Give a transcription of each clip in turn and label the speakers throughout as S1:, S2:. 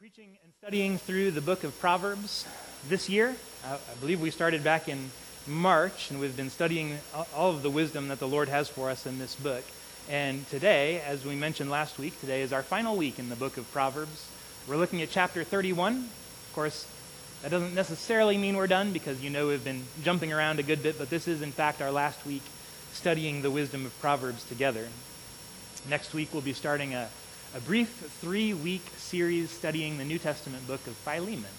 S1: preaching and studying through the book of Proverbs this year. I, I believe we started back in March, and we've been studying all of the wisdom that the Lord has for us in this book. And today, as we mentioned last week, today is our final week in the book of Proverbs. We're looking at chapter 31. Of course, that doesn't necessarily mean we're done because you know we've been jumping around a good bit, but this is, in fact, our last week studying the wisdom of Proverbs together. Next week, we'll be starting a a brief three week series studying the New Testament book of Philemon.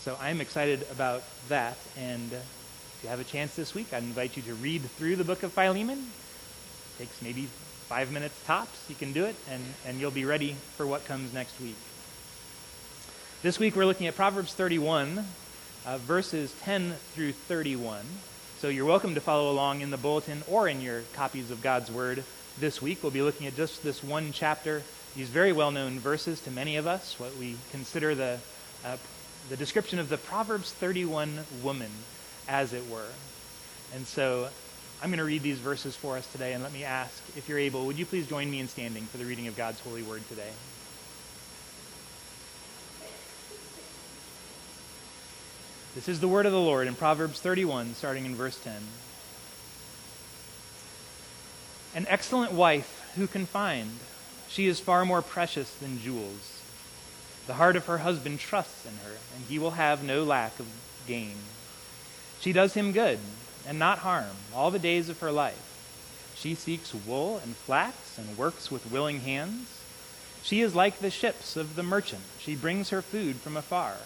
S1: So I'm excited about that. And if you have a chance this week, I'd invite you to read through the book of Philemon. It takes maybe five minutes tops. You can do it, and, and you'll be ready for what comes next week. This week we're looking at Proverbs 31, uh, verses 10 through 31. So you're welcome to follow along in the bulletin or in your copies of God's Word this week. We'll be looking at just this one chapter these very well known verses to many of us, what we consider the, uh, the description of the Proverbs 31 woman, as it were. And so I'm going to read these verses for us today, and let me ask, if you're able, would you please join me in standing for the reading of God's holy word today? This is the word of the Lord in Proverbs 31, starting in verse 10. An excellent wife who can find? She is far more precious than jewels. The heart of her husband trusts in her, and he will have no lack of gain. She does him good and not harm all the days of her life. She seeks wool and flax and works with willing hands. She is like the ships of the merchant. She brings her food from afar.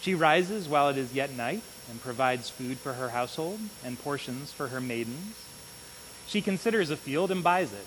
S1: She rises while it is yet night and provides food for her household and portions for her maidens. She considers a field and buys it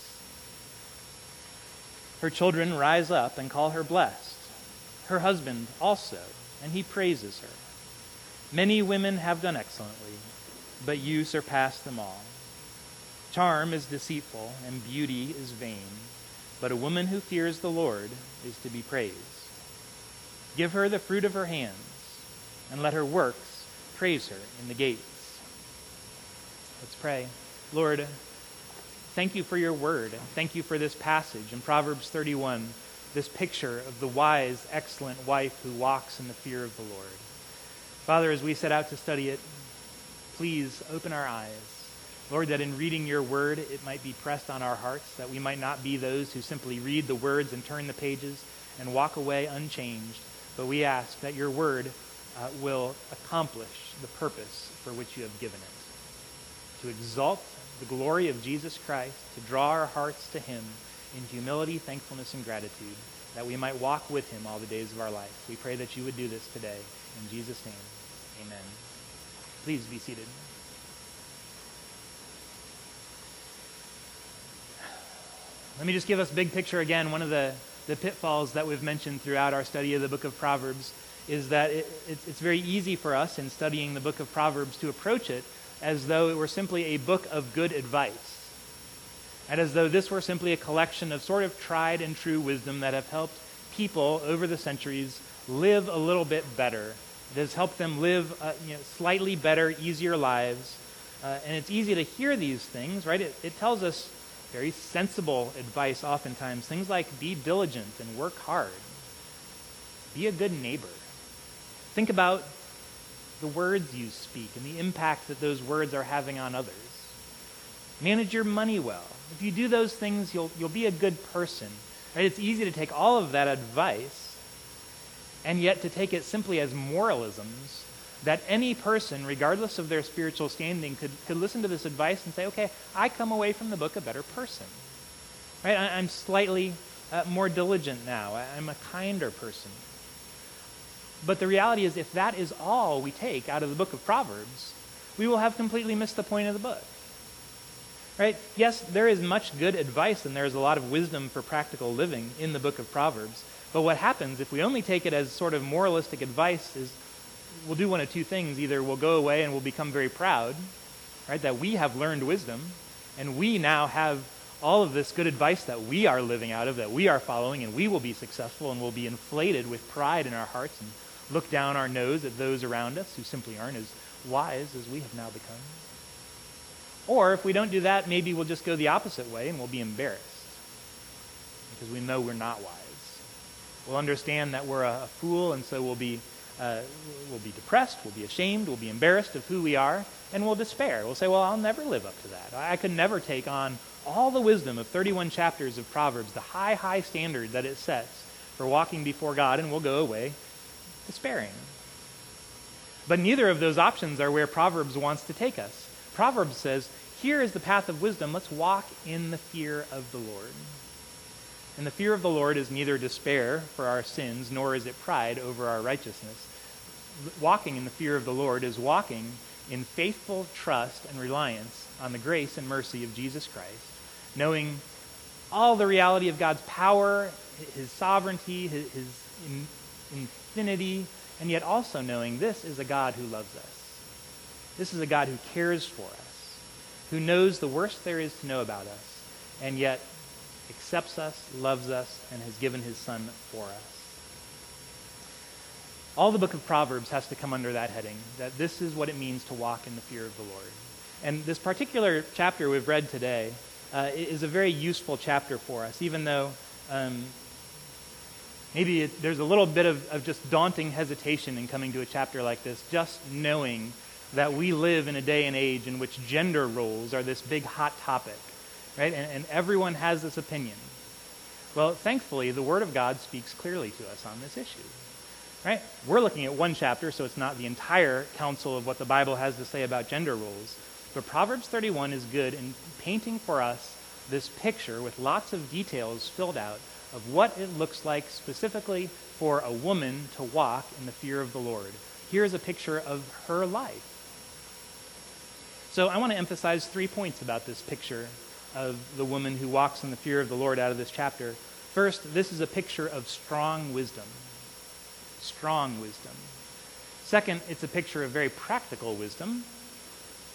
S1: Her children rise up and call her blessed. Her husband also, and he praises her. Many women have done excellently, but you surpass them all. Charm is deceitful, and beauty is vain, but a woman who fears the Lord is to be praised. Give her the fruit of her hands, and let her works praise her in the gates. Let's pray. Lord, Thank you for your word. Thank you for this passage in Proverbs 31, this picture of the wise, excellent wife who walks in the fear of the Lord. Father, as we set out to study it, please open our eyes. Lord, that in reading your word, it might be pressed on our hearts, that we might not be those who simply read the words and turn the pages and walk away unchanged. But we ask that your word uh, will accomplish the purpose for which you have given it to exalt the glory of Jesus Christ, to draw our hearts to him in humility, thankfulness, and gratitude, that we might walk with him all the days of our life. We pray that you would do this today. In Jesus' name, amen. Please be seated. Let me just give us big picture again. One of the, the pitfalls that we've mentioned throughout our study of the book of Proverbs is that it, it, it's very easy for us in studying the book of Proverbs to approach it as though it were simply a book of good advice, and as though this were simply a collection of sort of tried and true wisdom that have helped people over the centuries live a little bit better. It has helped them live uh, you know, slightly better, easier lives. Uh, and it's easy to hear these things, right? It, it tells us very sensible advice oftentimes. Things like be diligent and work hard, be a good neighbor. Think about the words you speak and the impact that those words are having on others. Manage your money well. If you do those things, you'll, you'll be a good person. Right? It's easy to take all of that advice and yet to take it simply as moralisms that any person, regardless of their spiritual standing, could, could listen to this advice and say, okay, I come away from the book a better person. Right? I, am slightly uh, more diligent now. I, I'm a kinder person. But the reality is, if that is all we take out of the book of Proverbs, we will have completely missed the point of the book. Right? Yes, there is much good advice and there is a lot of wisdom for practical living in the book of Proverbs. But what happens if we only take it as sort of moralistic advice is we'll do one of two things. Either we'll go away and we'll become very proud, right, that we have learned wisdom and we now have all of this good advice that we are living out of, that we are following, and we will be successful and we'll be inflated with pride in our hearts and look down our nose at those around us who simply aren't as wise as we have now become. Or if we don't do that, maybe we'll just go the opposite way and we'll be embarrassed because we know we're not wise. We'll understand that we're a, fool, and so we'll be, uh, we'll be depressed, we'll be ashamed, we'll be embarrassed of who we are, and we'll despair. We'll say, Well, I'll never live up to that. I could never take on all the wisdom of 31 chapters of Proverbs, the high, high standard that it sets for walking before God, and we'll go away despairing. But neither of those options are where Proverbs wants to take us. Proverbs says, Here is the path of wisdom. Let's walk in the fear of the Lord. And the fear of the Lord is neither despair for our sins, nor is it pride over our righteousness. Walking in the fear of the Lord is walking in faithful trust and reliance on the grace and mercy of Jesus Christ, knowing all the reality of God's power, his sovereignty, his, his infinity, and yet also knowing this is a God who loves us. This is a God who cares for us, who knows the worst there is to know about us, and yet accepts us, loves us, and has given his Son for us. All the book of Proverbs has to come under that heading, that this is what it means to walk in the fear of the Lord. And this particular chapter we've read today uh, is a very useful chapter for us, even though um, maybe it, there's a little bit of, of just daunting hesitation in coming to a chapter like this, just knowing that we live in a day and age in which gender roles are this big hot topic, right? And, and everyone has this opinion. Well, thankfully, the Word of God speaks clearly to us on this issue. Right? We're looking at one chapter, so it's not the entire counsel of what the Bible has to say about gender roles. But Proverbs 31 is good in painting for us this picture with lots of details filled out of what it looks like specifically for a woman to walk in the fear of the Lord. Here's a picture of her life. So I want to emphasize three points about this picture of the woman who walks in the fear of the Lord out of this chapter. First, this is a picture of strong wisdom. Strong wisdom. Second, it's a picture of very practical wisdom.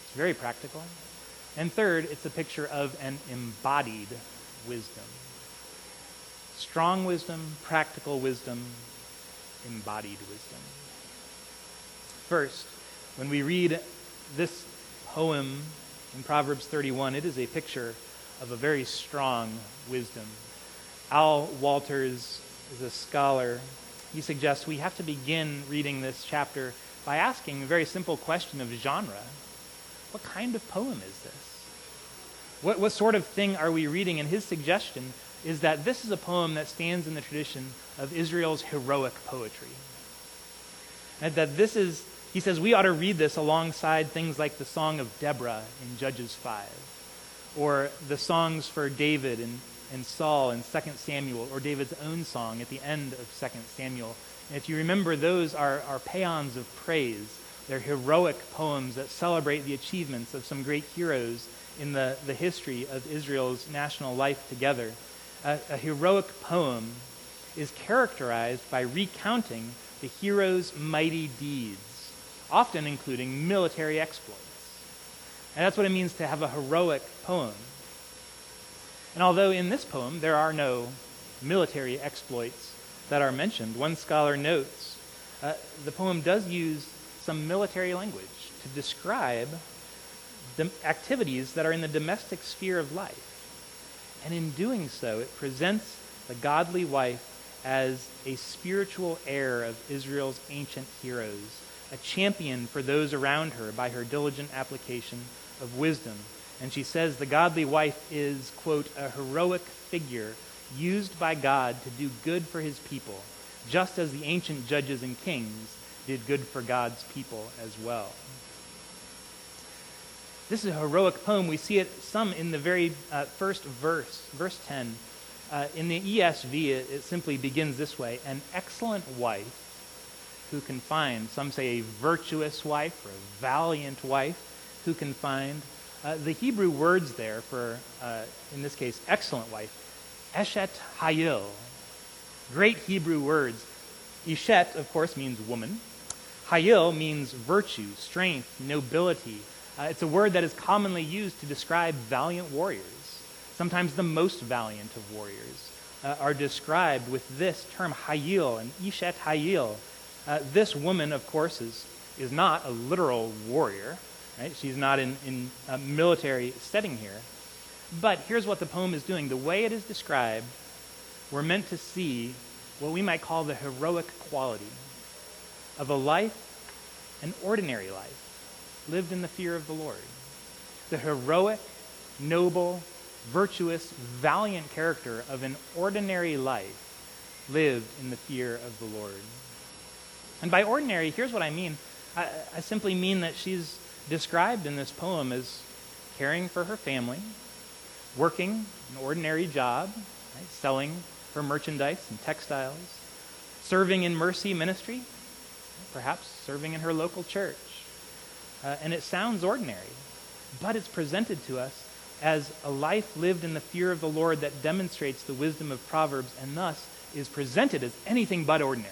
S1: It's very practical. And third, it's a picture of an embodied wisdom. Strong wisdom, practical wisdom, embodied wisdom. First, when we read this poem in Proverbs 31, it is a picture of a very strong wisdom. Al Wolters is a scholar. He suggests we have to begin reading this chapter by asking a very simple question of genre. What kind of poem is this? What, what sort of thing are we reading? And his suggestion is that this is a poem that stands in the tradition of Israel's heroic poetry. And that this is, he says, we ought to read this alongside things like the Song of Deborah in Judges 5, or the songs for David and, and Saul in 2 Samuel, or David's own song at the end of 2 Samuel. And if you remember, those are, are paeans of praise. They're heroic poems that celebrate the achievements of some great heroes in the, the history of Israel's national life together a, a heroic poem is characterized by recounting the hero's mighty deeds, often including military exploits. And that's what it means to have a heroic poem. And although in this poem there are no military exploits that are mentioned, one scholar notes uh, the poem does use some military language to describe the activities that are in the domestic sphere of life. And in doing so, it presents the godly wife as a spiritual heir of Israel's ancient heroes, a champion for those around her by her diligent application of wisdom. And she says the godly wife is, quote, a heroic figure used by God to do good for his people, just as the ancient judges and kings did good for God's people as well. This is a heroic poem. We see it some in the very uh, first verse, verse 10. Uh, in the ESV, it, it simply begins this way An excellent wife who can find, some say a virtuous wife or a valiant wife who can find. Uh, the Hebrew words there for, uh, in this case, excellent wife, Eshet Hayil. Great Hebrew words. Ishet, of course, means woman. Hayil means virtue, strength, nobility. Uh, it's a word that is commonly used to describe valiant warriors. Sometimes the most valiant of warriors uh, are described with this term, Hayil, and Ishet Hayil. Uh, this woman, of course, is, is not a literal warrior. Right? She's not in, in a military setting here. But here's what the poem is doing. The way it is described, we're meant to see what we might call the heroic quality of a life, an ordinary life, lived in the fear of the Lord. The heroic, noble, virtuous, valiant character of an ordinary life lived in the fear of the Lord. And by ordinary, here's what I mean I, I simply mean that she's described in this poem as caring for her family, working an ordinary job, right, selling her merchandise and textiles, serving in mercy ministry, perhaps serving in her local church. Uh, and it sounds ordinary, but it's presented to us as a life lived in the fear of the Lord that demonstrates the wisdom of Proverbs and thus is presented as anything but ordinary.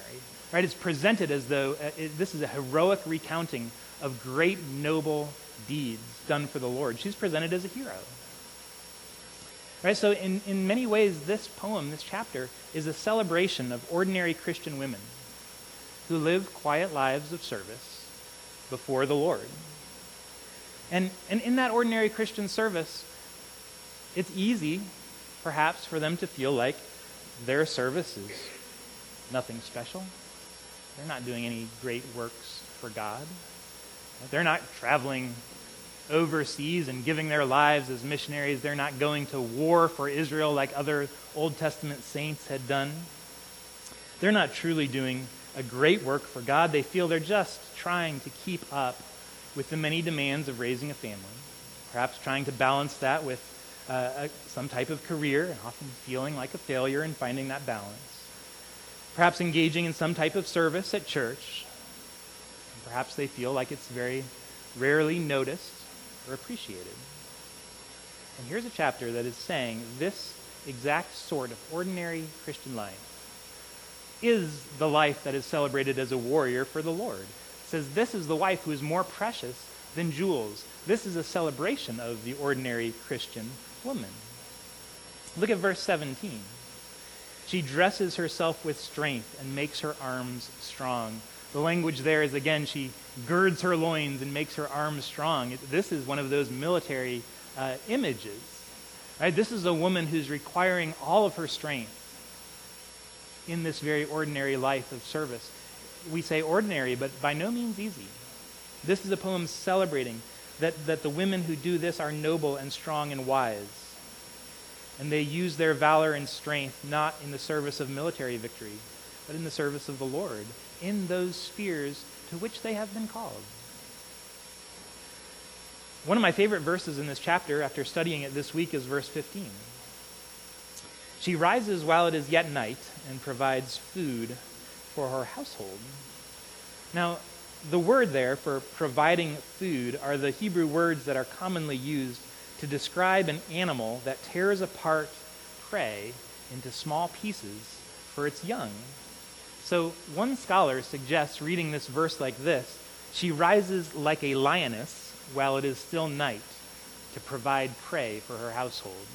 S1: Right? It's presented as though uh, it, this is a heroic recounting of great noble deeds done for the Lord. She's presented as a hero. Right? So, in, in many ways, this poem, this chapter, is a celebration of ordinary Christian women who live quiet lives of service before the Lord. And, and in that ordinary Christian service, it's easy, perhaps, for them to feel like their service is nothing special. They're not doing any great works for God. They're not traveling overseas and giving their lives as missionaries. They're not going to war for Israel like other Old Testament saints had done. They're not truly doing a great work for God. They feel they're just trying to keep up with the many demands of raising a family, perhaps trying to balance that with uh, a, some type of career, and often feeling like a failure in finding that balance perhaps engaging in some type of service at church. Perhaps they feel like it's very rarely noticed or appreciated. And here's a chapter that is saying this exact sort of ordinary Christian life is the life that is celebrated as a warrior for the Lord. It says this is the wife who is more precious than jewels. This is a celebration of the ordinary Christian woman. Look at verse 17. She dresses herself with strength and makes her arms strong. The language there is again, she girds her loins and makes her arms strong. This is one of those military uh, images. Right? This is a woman who's requiring all of her strength in this very ordinary life of service. We say ordinary, but by no means easy. This is a poem celebrating that, that the women who do this are noble and strong and wise and they use their valor and strength not in the service of military victory, but in the service of the Lord, in those spheres to which they have been called. One of my favorite verses in this chapter, after studying it this week, is verse 15. She rises while it is yet night and provides food for her household. Now, the word there for providing food are the Hebrew words that are commonly used to describe an animal that tears apart prey into small pieces for its young. So one scholar suggests reading this verse like this She rises like a lioness while it is still night to provide prey for her household.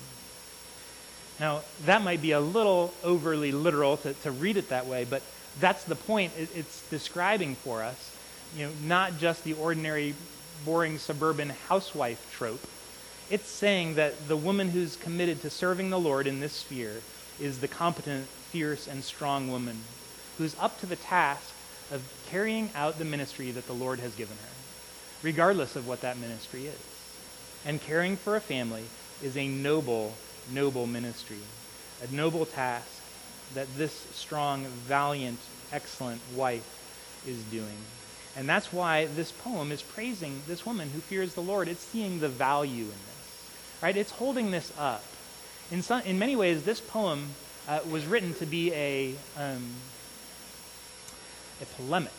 S1: Now, that might be a little overly literal to, to read it that way, but that's the point. It, it's describing for us, you know, not just the ordinary, boring suburban housewife trope, it's saying that the woman who's committed to serving the Lord in this sphere is the competent, fierce, and strong woman who's up to the task of carrying out the ministry that the Lord has given her, regardless of what that ministry is. And caring for a family is a noble, noble ministry, a noble task that this strong, valiant, excellent wife is doing. And that's why this poem is praising this woman who fears the Lord. It's seeing the value in this, right? It's holding this up. In, some, in many ways, this poem uh, was written to be a, um, a polemic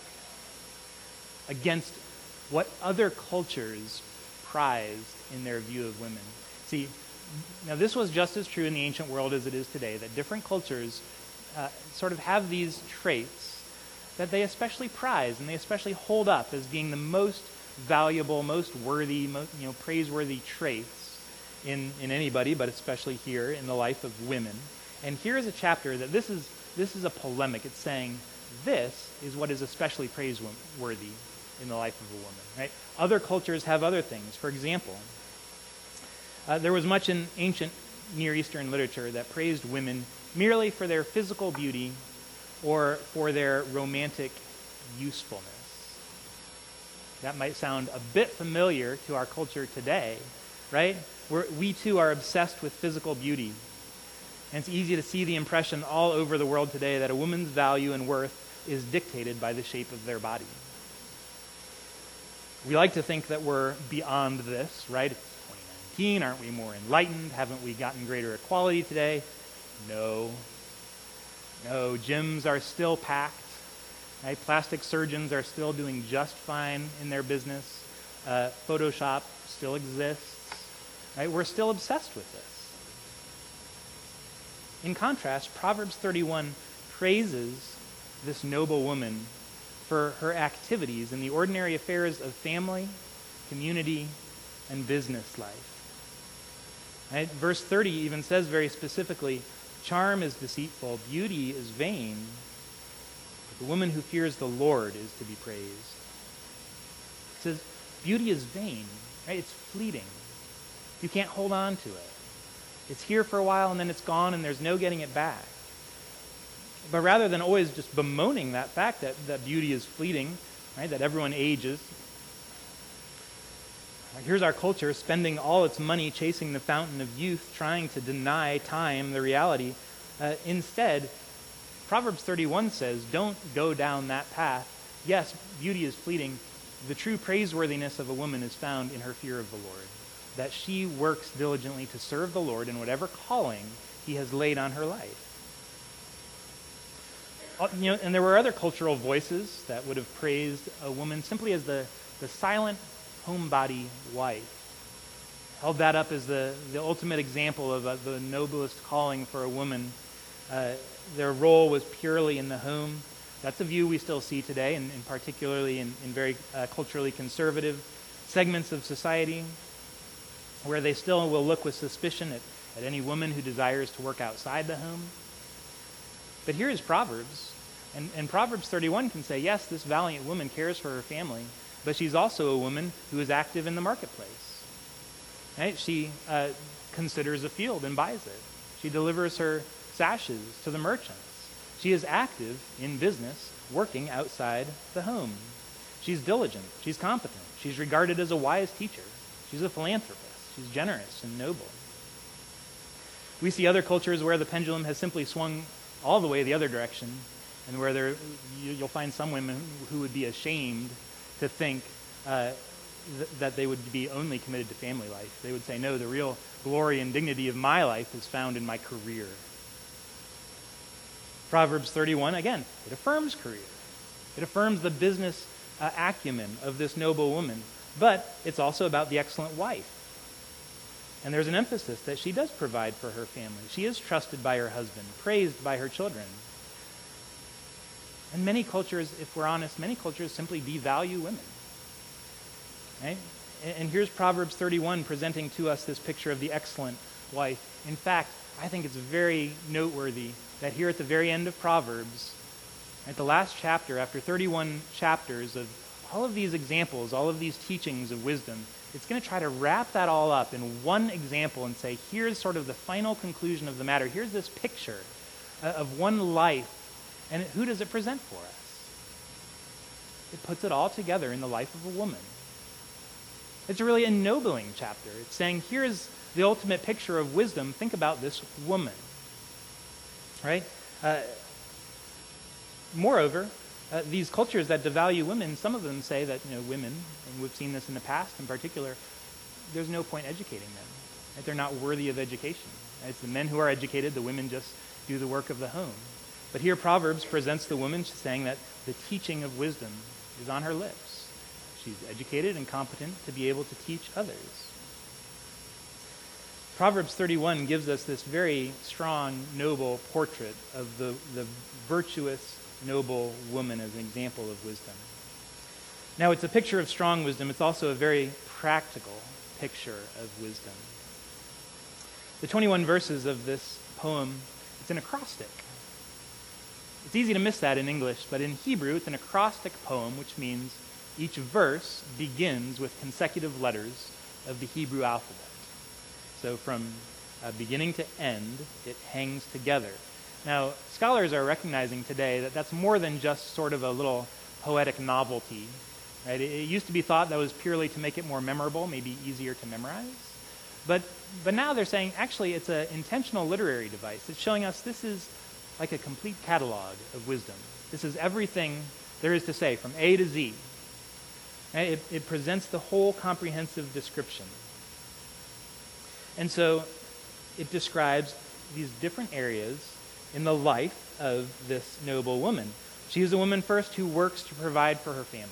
S1: against what other cultures prized in their view of women. See, now this was just as true in the ancient world as it is today, that different cultures uh, sort of have these traits that they especially prize and they especially hold up as being the most valuable, most worthy, most, you know, praiseworthy traits in, in anybody, but especially here in the life of women. And here is a chapter that this is, this is a polemic. It's saying this is what is especially praiseworthy in the life of a woman. Right? Other cultures have other things. For example, uh, there was much in ancient Near Eastern literature that praised women merely for their physical beauty or for their romantic usefulness. That might sound a bit familiar to our culture today, right? We're, we too are obsessed with physical beauty. And it's easy to see the impression all over the world today that a woman's value and worth is dictated by the shape of their body. We like to think that we're beyond this, right? It's 2019. Aren't we more enlightened? Haven't we gotten greater equality today? No. No, gyms are still packed. Right? Plastic surgeons are still doing just fine in their business. Uh, Photoshop still exists. Right? We're still obsessed with this. In contrast, Proverbs 31 praises this noble woman for her activities in the ordinary affairs of family, community, and business life. Verse 30 even says very specifically charm is deceitful, beauty is vain, but the woman who fears the Lord is to be praised. It says, beauty is vain, right? It's fleeting. You can't hold on to it. It's here for a while and then it's gone and there's no getting it back. But rather than always just bemoaning that fact that, that beauty is fleeting, right, that everyone ages, here's our culture spending all its money chasing the fountain of youth, trying to deny time the reality. Uh, instead, Proverbs 31 says, don't go down that path. Yes, beauty is fleeting. The true praiseworthiness of a woman is found in her fear of the Lord, that she works diligently to serve the Lord in whatever calling he has laid on her life. Uh, you know, and there were other cultural voices that would have praised a woman simply as the, the silent homebody wife. Held that up as the, the ultimate example of uh, the noblest calling for a woman. Uh, their role was purely in the home. That's a view we still see today, and, and particularly in, in very uh, culturally conservative segments of society, where they still will look with suspicion at, at any woman who desires to work outside the home. But here is Proverbs. And, and Proverbs 31 can say, yes, this valiant woman cares for her family, but she's also a woman who is active in the marketplace. Right? She uh, considers a field and buys it. She delivers her sashes to the merchants. She is active in business, working outside the home. She's diligent. She's competent. She's regarded as a wise teacher. She's a philanthropist. She's generous and noble. We see other cultures where the pendulum has simply swung all the way the other direction, and where there, you, will find some women who would be ashamed to think uh, th- that they would be only committed to family life. They would say, no, the real glory and dignity of my life is found in my career. Proverbs 31, again, it affirms career. It affirms the business uh, acumen of this noble woman, but it's also about the excellent wife. And there's an emphasis that she does provide for her family. She is trusted by her husband, praised by her children. And many cultures, if we're honest, many cultures simply devalue women. Right? And here's Proverbs 31 presenting to us this picture of the excellent wife. In fact, I think it's very noteworthy that here at the very end of Proverbs, at the last chapter, after 31 chapters of all of these examples, all of these teachings of wisdom, it's going to try to wrap that all up in one example and say, here's sort of the final conclusion of the matter. Here's this picture uh, of one life. And who does it present for us? It puts it all together in the life of a woman. It's a really ennobling chapter. It's saying, here's the ultimate picture of wisdom. Think about this woman. Right? Uh, moreover, uh, these cultures that devalue women, some of them say that you know women, and we've seen this in the past in particular, there's no point educating them. Right? They're not worthy of education. It's the men who are educated, the women just do the work of the home. But here Proverbs presents the woman saying that the teaching of wisdom is on her lips. She's educated and competent to be able to teach others. Proverbs 31 gives us this very strong, noble portrait of the, the virtuous, noble woman as an example of wisdom. Now, it's a picture of strong wisdom. It's also a very practical picture of wisdom. The 21 verses of this poem, it's an acrostic. It's easy to miss that in English, but in Hebrew, it's an acrostic poem, which means each verse begins with consecutive letters of the Hebrew alphabet. So from uh, beginning to end, it hangs together. Now, scholars are recognizing today that that's more than just sort of a little poetic novelty. Right? It, it used to be thought that was purely to make it more memorable, maybe easier to memorize. But, but now they're saying actually it's an intentional literary device. It's showing us this is like a complete catalog of wisdom. This is everything there is to say from A to Z. It, it presents the whole comprehensive description. And so it describes these different areas in the life of this noble woman. She is a woman first who works to provide for her family.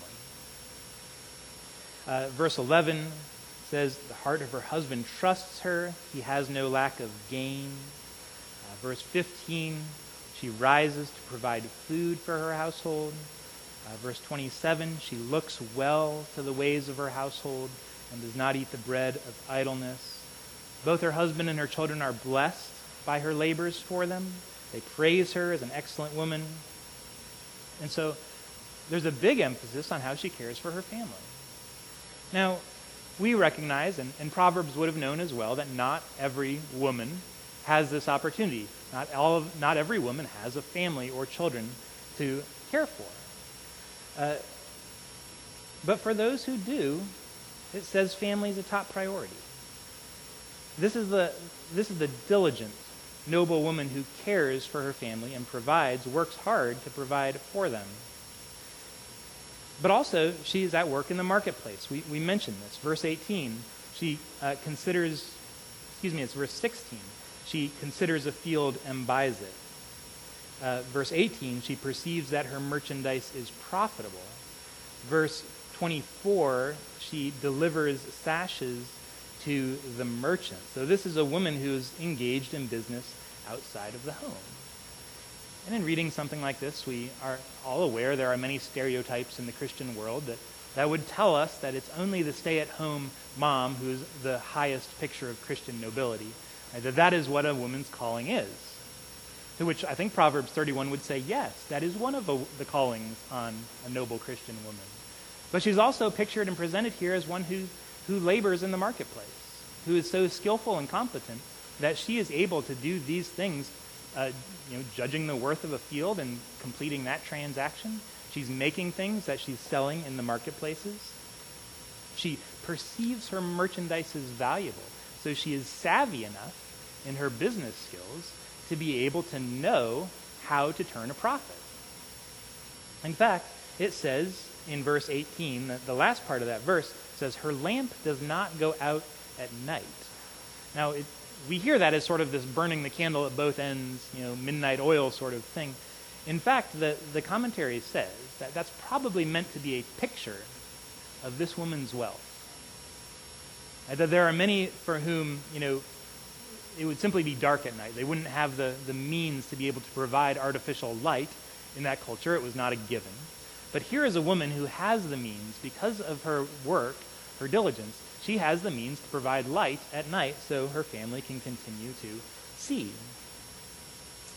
S1: Uh, verse 11 says, The heart of her husband trusts her, he has no lack of gain. Uh, verse 15, she rises to provide food for her household. Uh, verse 27, she looks well to the ways of her household and does not eat the bread of idleness. Both her husband and her children are blessed by her labors for them. They praise her as an excellent woman. And so there's a big emphasis on how she cares for her family. Now, we recognize, and, and Proverbs would have known as well, that not every woman has this opportunity. Not, all of, not every woman has a family or children to care for. Uh, but for those who do, it says family is a top priority. This is the, this is the diligent, noble woman who cares for her family and provides, works hard to provide for them. But also, she is at work in the marketplace. We, we mentioned this. Verse 18, she uh, considers, excuse me, it's verse 16. She considers a field and buys it. Uh, verse 18, she perceives that her merchandise is profitable. Verse 24, she delivers sashes to the merchant. So this is a woman who is engaged in business outside of the home. And in reading something like this, we are all aware there are many stereotypes in the Christian world that, that would tell us that it's only the stay at home mom who's the highest picture of Christian nobility, that that is what a woman's calling is. To which I think Proverbs 31 would say, yes, that is one of the callings on a noble Christian woman. But she's also pictured and presented here as one who, who labors in the marketplace, who is so skillful and competent that she is able to do these things uh, you know, judging the worth of a field and completing that transaction. She's making things that she's selling in the marketplaces. She perceives her merchandise as valuable. So she is savvy enough in her business skills to be able to know how to turn a profit. In fact, it says in verse 18, that the last part of that verse says, Her lamp does not go out at night. Now, it, we hear that as sort of this burning the candle at both ends, you know, midnight oil sort of thing. In fact, the, the commentary says that that's probably meant to be a picture of this woman's wealth. And that there are many for whom, you know, it would simply be dark at night. They wouldn't have the, the means to be able to provide artificial light in that culture. It was not a given. But here is a woman who has the means, because of her work, her diligence, she has the means to provide light at night so her family can continue to see.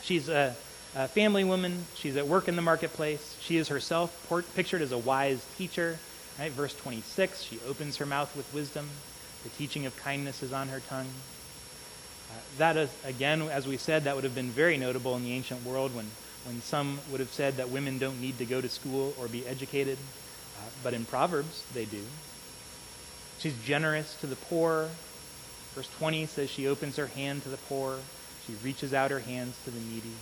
S1: She's a, a family woman. She's at work in the marketplace. She is herself port- pictured as a wise teacher. Right? Verse 26, she opens her mouth with wisdom. The teaching of kindness is on her tongue. Uh, that is, again, as we said, that would have been very notable in the ancient world when, when some would have said that women don't need to go to school or be educated. Uh, but in Proverbs, they do. She's generous to the poor. Verse 20 says she opens her hand to the poor. She reaches out her hands to the needy.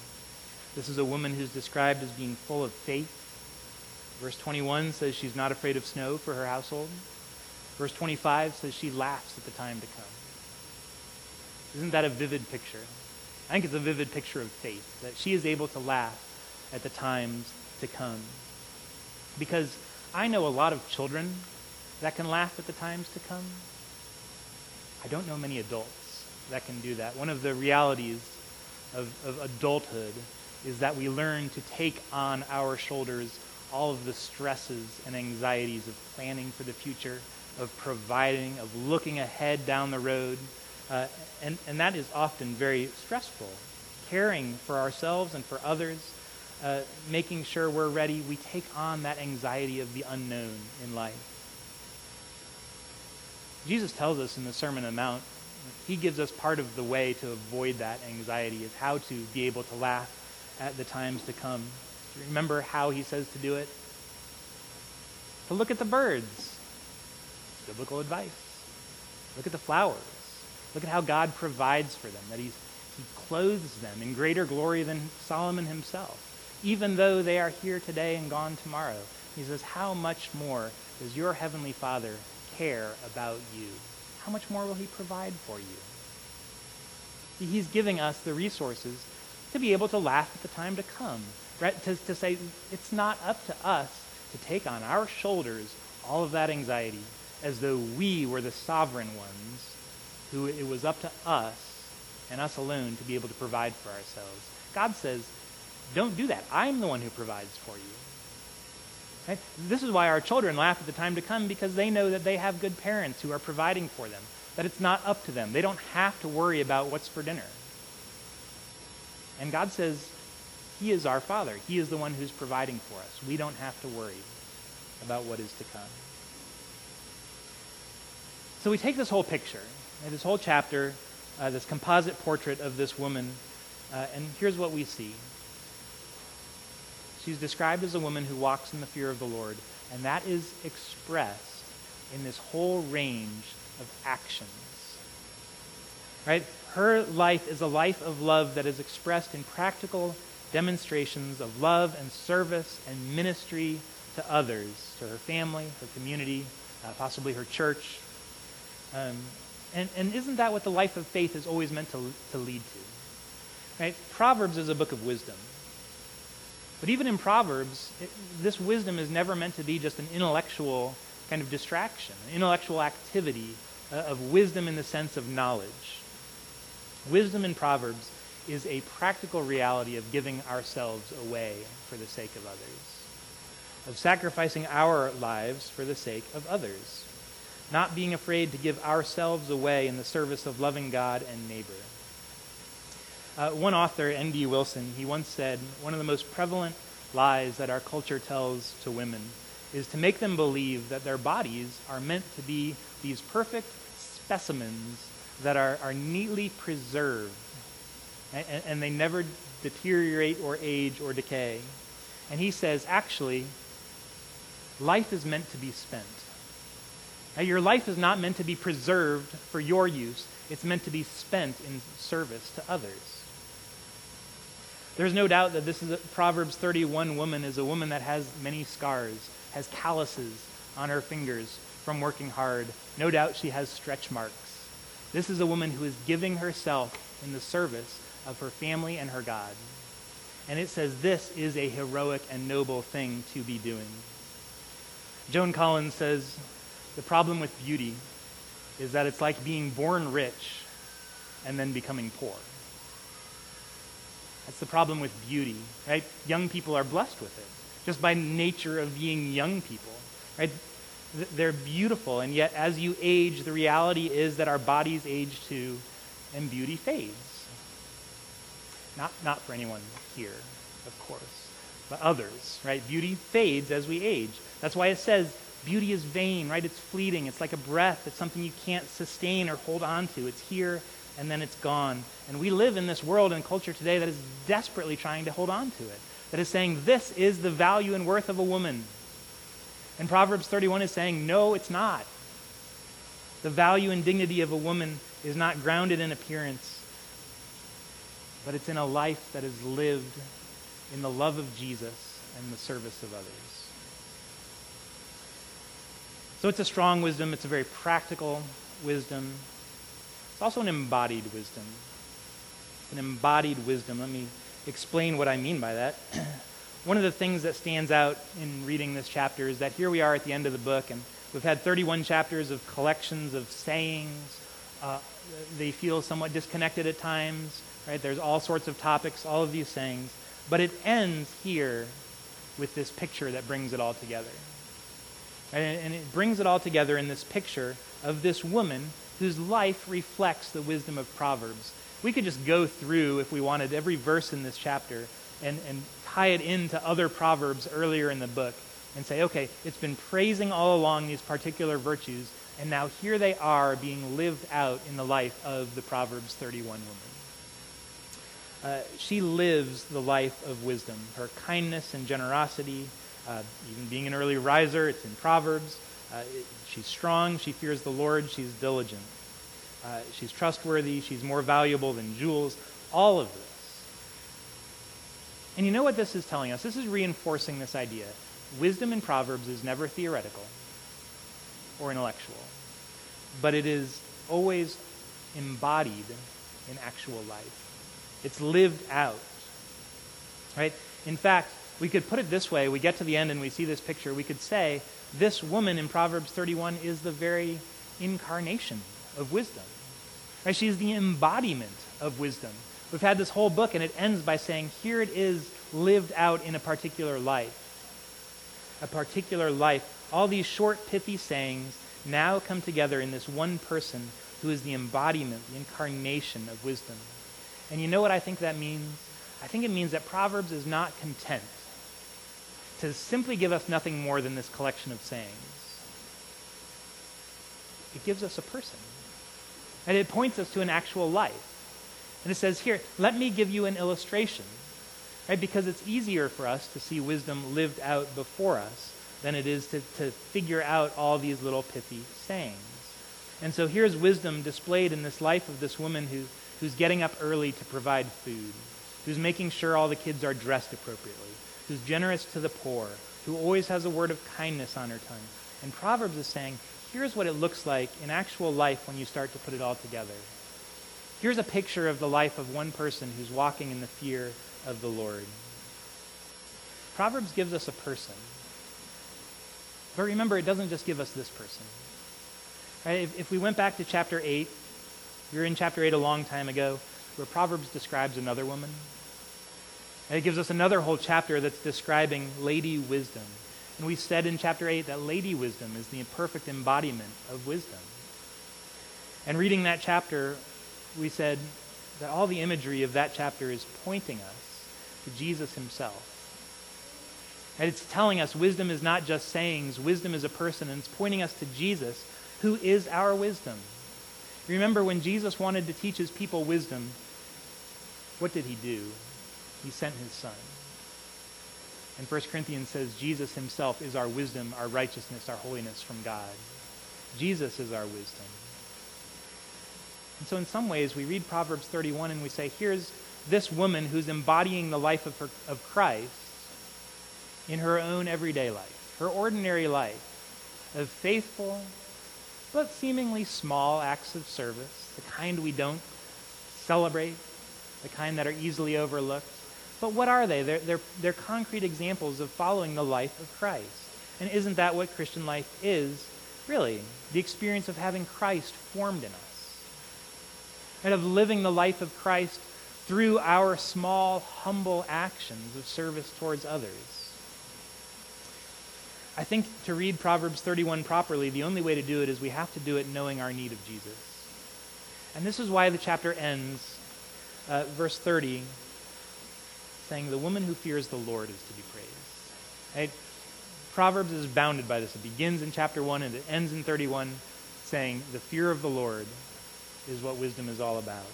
S1: This is a woman who's described as being full of faith. Verse 21 says she's not afraid of snow for her household. Verse 25 says she laughs at the time to come. Isn't that a vivid picture? I think it's a vivid picture of faith, that she is able to laugh at the times to come. Because I know a lot of children that can laugh at the times to come. I don't know many adults that can do that. One of the realities of, of adulthood is that we learn to take on our shoulders all of the stresses and anxieties of planning for the future, of providing, of looking ahead down the road. Uh, and, and that is often very stressful. Caring for ourselves and for others, uh, making sure we're ready, we take on that anxiety of the unknown in life. Jesus tells us in the Sermon on the Mount, he gives us part of the way to avoid that anxiety, is how to be able to laugh at the times to come. Remember how he says to do it? To look at the birds. Biblical advice. Look at the flowers. Look at how God provides for them, that he's, he clothes them in greater glory than Solomon himself. Even though they are here today and gone tomorrow, he says, How much more does your heavenly Father care about you? How much more will he provide for you? He's giving us the resources to be able to laugh at the time to come, right? To, to say it's not up to us to take on our shoulders all of that anxiety as though we were the sovereign ones who it was up to us and us alone to be able to provide for ourselves. God says, don't do that. I'm the one who provides for you. Right? This is why our children laugh at the time to come because they know that they have good parents who are providing for them, that it's not up to them. They don't have to worry about what's for dinner. And God says, He is our Father. He is the one who's providing for us. We don't have to worry about what is to come. So we take this whole picture, this whole chapter, uh, this composite portrait of this woman, uh, and here's what we see. She's described as a woman who walks in the fear of the Lord, and that is expressed in this whole range of actions. Right? Her life is a life of love that is expressed in practical demonstrations of love and service and ministry to others, to her family, her community, uh, possibly her church. Um, and, and isn't that what the life of faith is always meant to, to lead to? Right? Proverbs is a book of wisdom. But even in Proverbs, it, this wisdom is never meant to be just an intellectual kind of distraction, an intellectual activity uh, of wisdom in the sense of knowledge. Wisdom in Proverbs is a practical reality of giving ourselves away for the sake of others, of sacrificing our lives for the sake of others, not being afraid to give ourselves away in the service of loving God and neighbor. Uh, one author, N.D. Wilson, he once said, one of the most prevalent lies that our culture tells to women is to make them believe that their bodies are meant to be these perfect specimens that are, are neatly preserved and, and they never deteriorate or age or decay. And he says, actually, life is meant to be spent. Now, your life is not meant to be preserved for your use, it's meant to be spent in service to others. There's no doubt that this is a, Proverbs 31 woman is a woman that has many scars, has calluses on her fingers from working hard. No doubt she has stretch marks. This is a woman who is giving herself in the service of her family and her God. And it says this is a heroic and noble thing to be doing. Joan Collins says the problem with beauty is that it's like being born rich and then becoming poor. That's the problem with beauty, right? Young people are blessed with it just by nature of being young people, right? They're beautiful, and yet as you age, the reality is that our bodies age too, and beauty fades. Not, not for anyone here, of course, but others, right? Beauty fades as we age. That's why it says beauty is vain, right? It's fleeting. It's like a breath. It's something you can't sustain or hold on to. It's here and then it's gone. And we live in this world and culture today that is desperately trying to hold on to it, that is saying this is the value and worth of a woman. And Proverbs 31 is saying, no, it's not. The value and dignity of a woman is not grounded in appearance, but it's in a life that is lived in the love of Jesus and the service of others. So it's a strong wisdom, it's a very practical wisdom. It's also an embodied wisdom. An embodied wisdom. Let me explain what I mean by that. One of the things that stands out in reading this chapter is that here we are at the end of the book, and we've had 31 chapters of collections of sayings. Uh, they feel somewhat disconnected at times, right? There's all sorts of topics, all of these sayings. But it ends here with this picture that brings it all together. And it brings it all together in this picture of this woman whose life reflects the wisdom of Proverbs. We could just go through, if we wanted, every verse in this chapter and, and tie it into other Proverbs earlier in the book and say, okay, it's been praising all along these particular virtues, and now here they are being lived out in the life of the Proverbs 31 woman. Uh, she lives the life of wisdom. Her kindness and generosity, uh, even being an early riser, it's in Proverbs. Uh, she's strong, she fears the Lord, she's diligent. Uh, she's trustworthy, she's more valuable than jewels. All of this. And you know what this is telling us? This is reinforcing this idea. Wisdom in Proverbs is never theoretical or intellectual, but it is always embodied in actual life. It's lived out. Right? In fact, we could put it this way we get to the end and we see this picture. We could say, this woman in Proverbs 31 is the very incarnation of wisdom. Right? She's the embodiment of wisdom. We've had this whole book, and it ends by saying, here it is lived out in a particular life. A particular life. All these short, pithy sayings now come together in this one person who is the embodiment, the incarnation of wisdom. And you know what I think that means? I think it means that Proverbs is not content to simply give us nothing more than this collection of sayings. It gives us a person. And it points us to an actual life. And it says here, let me give you an illustration. Right? Because it's easier for us to see wisdom lived out before us than it is to, to figure out all these little pithy sayings. And so here's wisdom displayed in this life of this woman who, who's getting up early to provide food, who's making sure all the kids are dressed appropriately, who's generous to the poor, who always has a word of kindness on her tongue. And Proverbs is saying, here's what it looks like in actual life when you start to put it all together. Here's a picture of the life of one person who's walking in the fear of the Lord. Proverbs gives us a person. But remember, it doesn't just give us this person. Right? If, if we went back to chapter 8, we were in chapter 8 a long time ago, where Proverbs describes another woman. And it gives us another whole chapter that's describing Lady Wisdom. And we said in chapter 8 that Lady Wisdom is the perfect embodiment of wisdom. And reading that chapter, we said that all the imagery of that chapter is pointing us to Jesus himself. And it's telling us wisdom is not just sayings, wisdom is a person, and it's pointing us to Jesus, who is our wisdom. Remember, when Jesus wanted to teach his people wisdom, what did he do? He sent his son. And 1 Corinthians says Jesus himself is our wisdom, our righteousness, our holiness from God. Jesus is our wisdom. And so, in some ways, we read Proverbs 31 and we say, here's this woman who's embodying the life of, her, of Christ in her own everyday life, her ordinary life of faithful but seemingly small acts of service, the kind we don't celebrate, the kind that are easily overlooked. But what are they? They're, they're, they're concrete examples of following the life of Christ. And isn't that what Christian life is, really? The experience of having Christ formed in us. And of living the life of Christ through our small, humble actions of service towards others. I think to read Proverbs 31 properly, the only way to do it is we have to do it knowing our need of Jesus. And this is why the chapter ends, uh, verse 30, saying, The woman who fears the Lord is to be praised. Right? Proverbs is bounded by this. It begins in chapter 1 and it ends in 31, saying, The fear of the Lord is what wisdom is all about.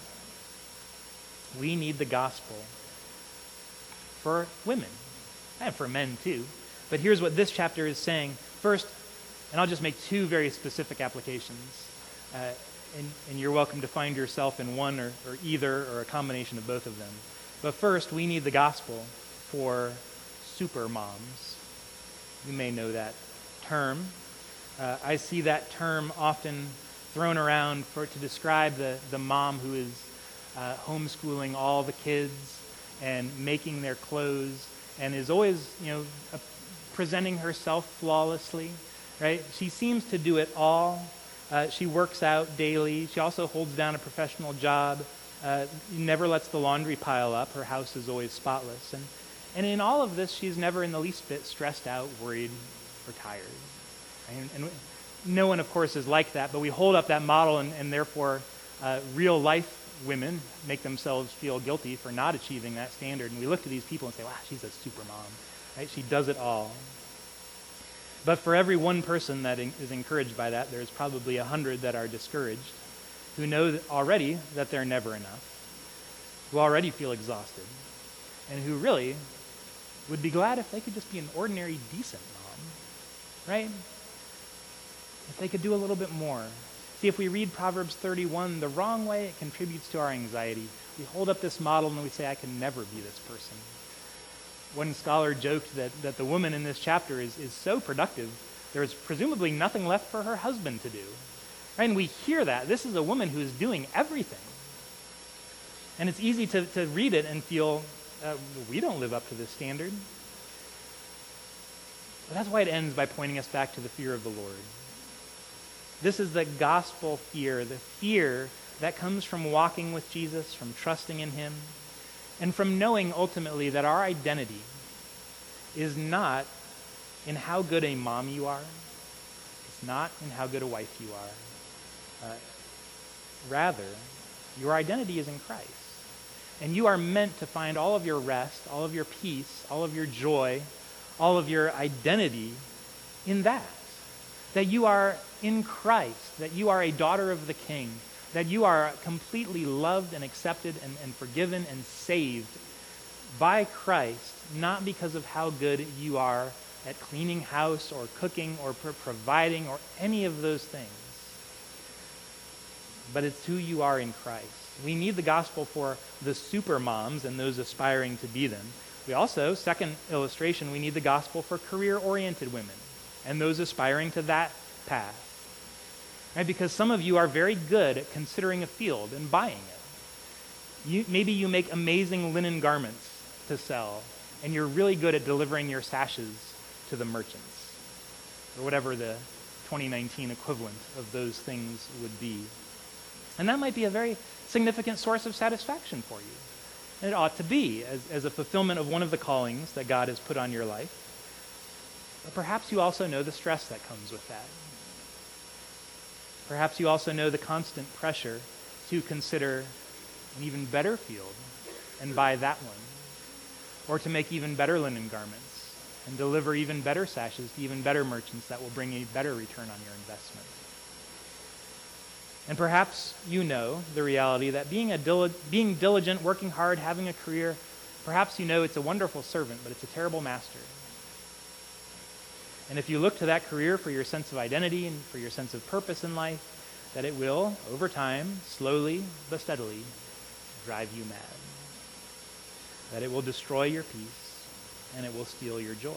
S1: We need the gospel for women and for men too. But here's what this chapter is saying. First, and I'll just make two very specific applications. Uh, and, and, you're welcome to find yourself in one or, or either or a combination of both of them. But first, we need the gospel for super moms. You may know that term. Uh, I see that term often thrown around for to describe the, the mom who is uh, homeschooling all the kids and making their clothes and is always, you know, presenting herself flawlessly, right? She seems to do it all. Uh, she works out daily. She also holds down a professional job. Uh, never lets the laundry pile up. Her house is always spotless. And, and in all of this, she's never in the least bit stressed out, worried, or tired. And, and no one, of course, is like that, but we hold up that model, and, and therefore, uh, real life women make themselves feel guilty for not achieving that standard. And we look to these people and say, wow, she's a super mom. Right? She does it all. But for every one person that is encouraged by that, there's probably a hundred that are discouraged, who know already that they're never enough, who already feel exhausted, and who really would be glad if they could just be an ordinary, decent mom, right? If they could do a little bit more. See, if we read Proverbs 31 the wrong way, it contributes to our anxiety. We hold up this model and we say, I can never be this person. One scholar joked that, that the woman in this chapter is, is so productive, there is presumably nothing left for her husband to do. Right? And we hear that. This is a woman who is doing everything. And it's easy to, to read it and feel, uh, we don't live up to this standard. But that's why it ends by pointing us back to the fear of the Lord. This is the gospel fear, the fear that comes from walking with Jesus, from trusting in him, and from knowing ultimately that our identity is not in how good a mom you are, it's not in how good a wife you are. Uh, rather, your identity is in Christ. And you are meant to find all of your rest, all of your peace, all of your joy, all of your identity in that. That you are in Christ, that you are a daughter of the King, that you are completely loved and accepted and, and forgiven and saved by Christ, not because of how good you are at cleaning house or cooking or pro- providing or any of those things, but it's who you are in Christ. We need the gospel for the super moms and those aspiring to be them. We also, second illustration, we need the gospel for career oriented women and those aspiring to that path. Right? Because some of you are very good at considering a field and buying it. You, maybe you make amazing linen garments to sell, and you're really good at delivering your sashes to the merchants, or whatever the 2019 equivalent of those things would be. And that might be a very significant source of satisfaction for you. And it ought to be, as, as a fulfillment of one of the callings that God has put on your life. But perhaps you also know the stress that comes with that. Perhaps you also know the constant pressure to consider an even better field and buy that one, or to make even better linen garments and deliver even better sashes to even better merchants that will bring a better return on your investment. And perhaps you know the reality that being, a dil- being diligent, working hard, having a career, perhaps you know it's a wonderful servant, but it's a terrible master. And if you look to that career for your sense of identity and for your sense of purpose in life, that it will, over time, slowly but steadily, drive you mad. That it will destroy your peace and it will steal your joy.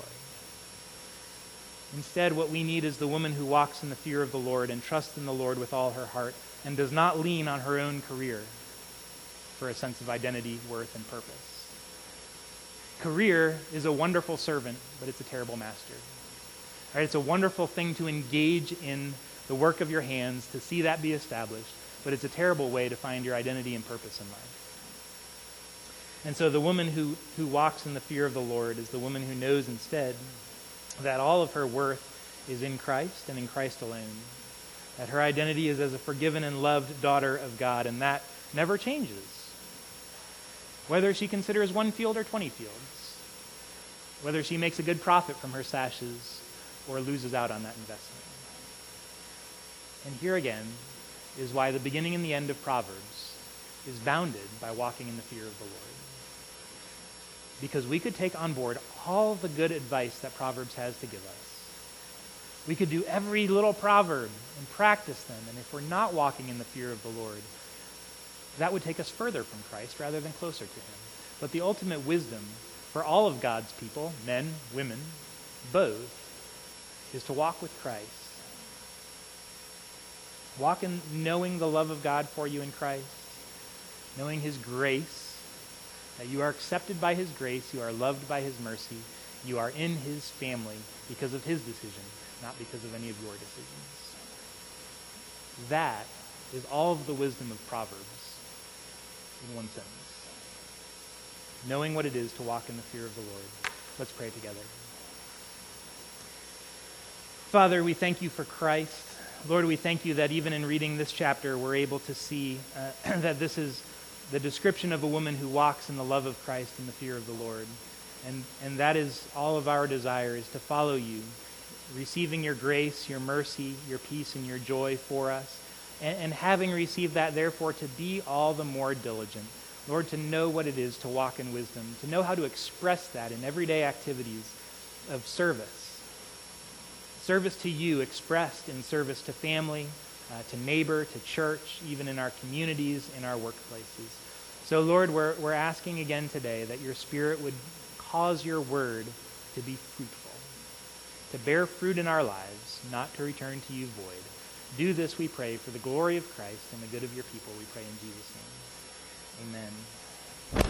S1: Instead, what we need is the woman who walks in the fear of the Lord and trusts in the Lord with all her heart and does not lean on her own career for a sense of identity, worth, and purpose. Career is a wonderful servant, but it's a terrible master. It's a wonderful thing to engage in the work of your hands, to see that be established, but it's a terrible way to find your identity and purpose in life. And so the woman who, who walks in the fear of the Lord is the woman who knows instead that all of her worth is in Christ and in Christ alone. That her identity is as a forgiven and loved daughter of God, and that never changes. Whether she considers one field or 20 fields, whether she makes a good profit from her sashes or loses out on that investment. And here again is why the beginning and the end of Proverbs is bounded by walking in the fear of the Lord. Because we could take on board all the good advice that Proverbs has to give us. We could do every little proverb and practice them. And if we're not walking in the fear of the Lord, that would take us further from Christ rather than closer to him. But the ultimate wisdom for all of God's people, men, women, both, is to walk with Christ Walk in knowing the love of God for you in Christ, knowing his grace, that you are accepted by his grace, you are loved by his mercy, you are in his family because of his decision, not because of any of your decisions. That is all of the wisdom of Proverbs in one sentence. Knowing what it is to walk in the fear of the Lord. Let's pray together. Father, we thank you for Christ. Lord, we thank you that even in reading this chapter, we're able to see uh, that this is the description of a woman who walks in the love of Christ and the fear of the Lord. And, and that is all of our desire is to follow you, receiving your grace, your mercy, your peace, and your joy for us. And, and having received that, therefore, to be all the more diligent. Lord, to know what it is to walk in wisdom, to know how to express that in everyday activities of service service to you expressed in service to family, uh, to neighbor, to church, even in our communities, in our workplaces. So, Lord, we're, we're asking again today that your Spirit would cause your word to be fruitful, to bear fruit in our lives, not to return to you void. Do this, we pray, for the glory of Christ and the good of your people, we pray in Jesus' name. Amen.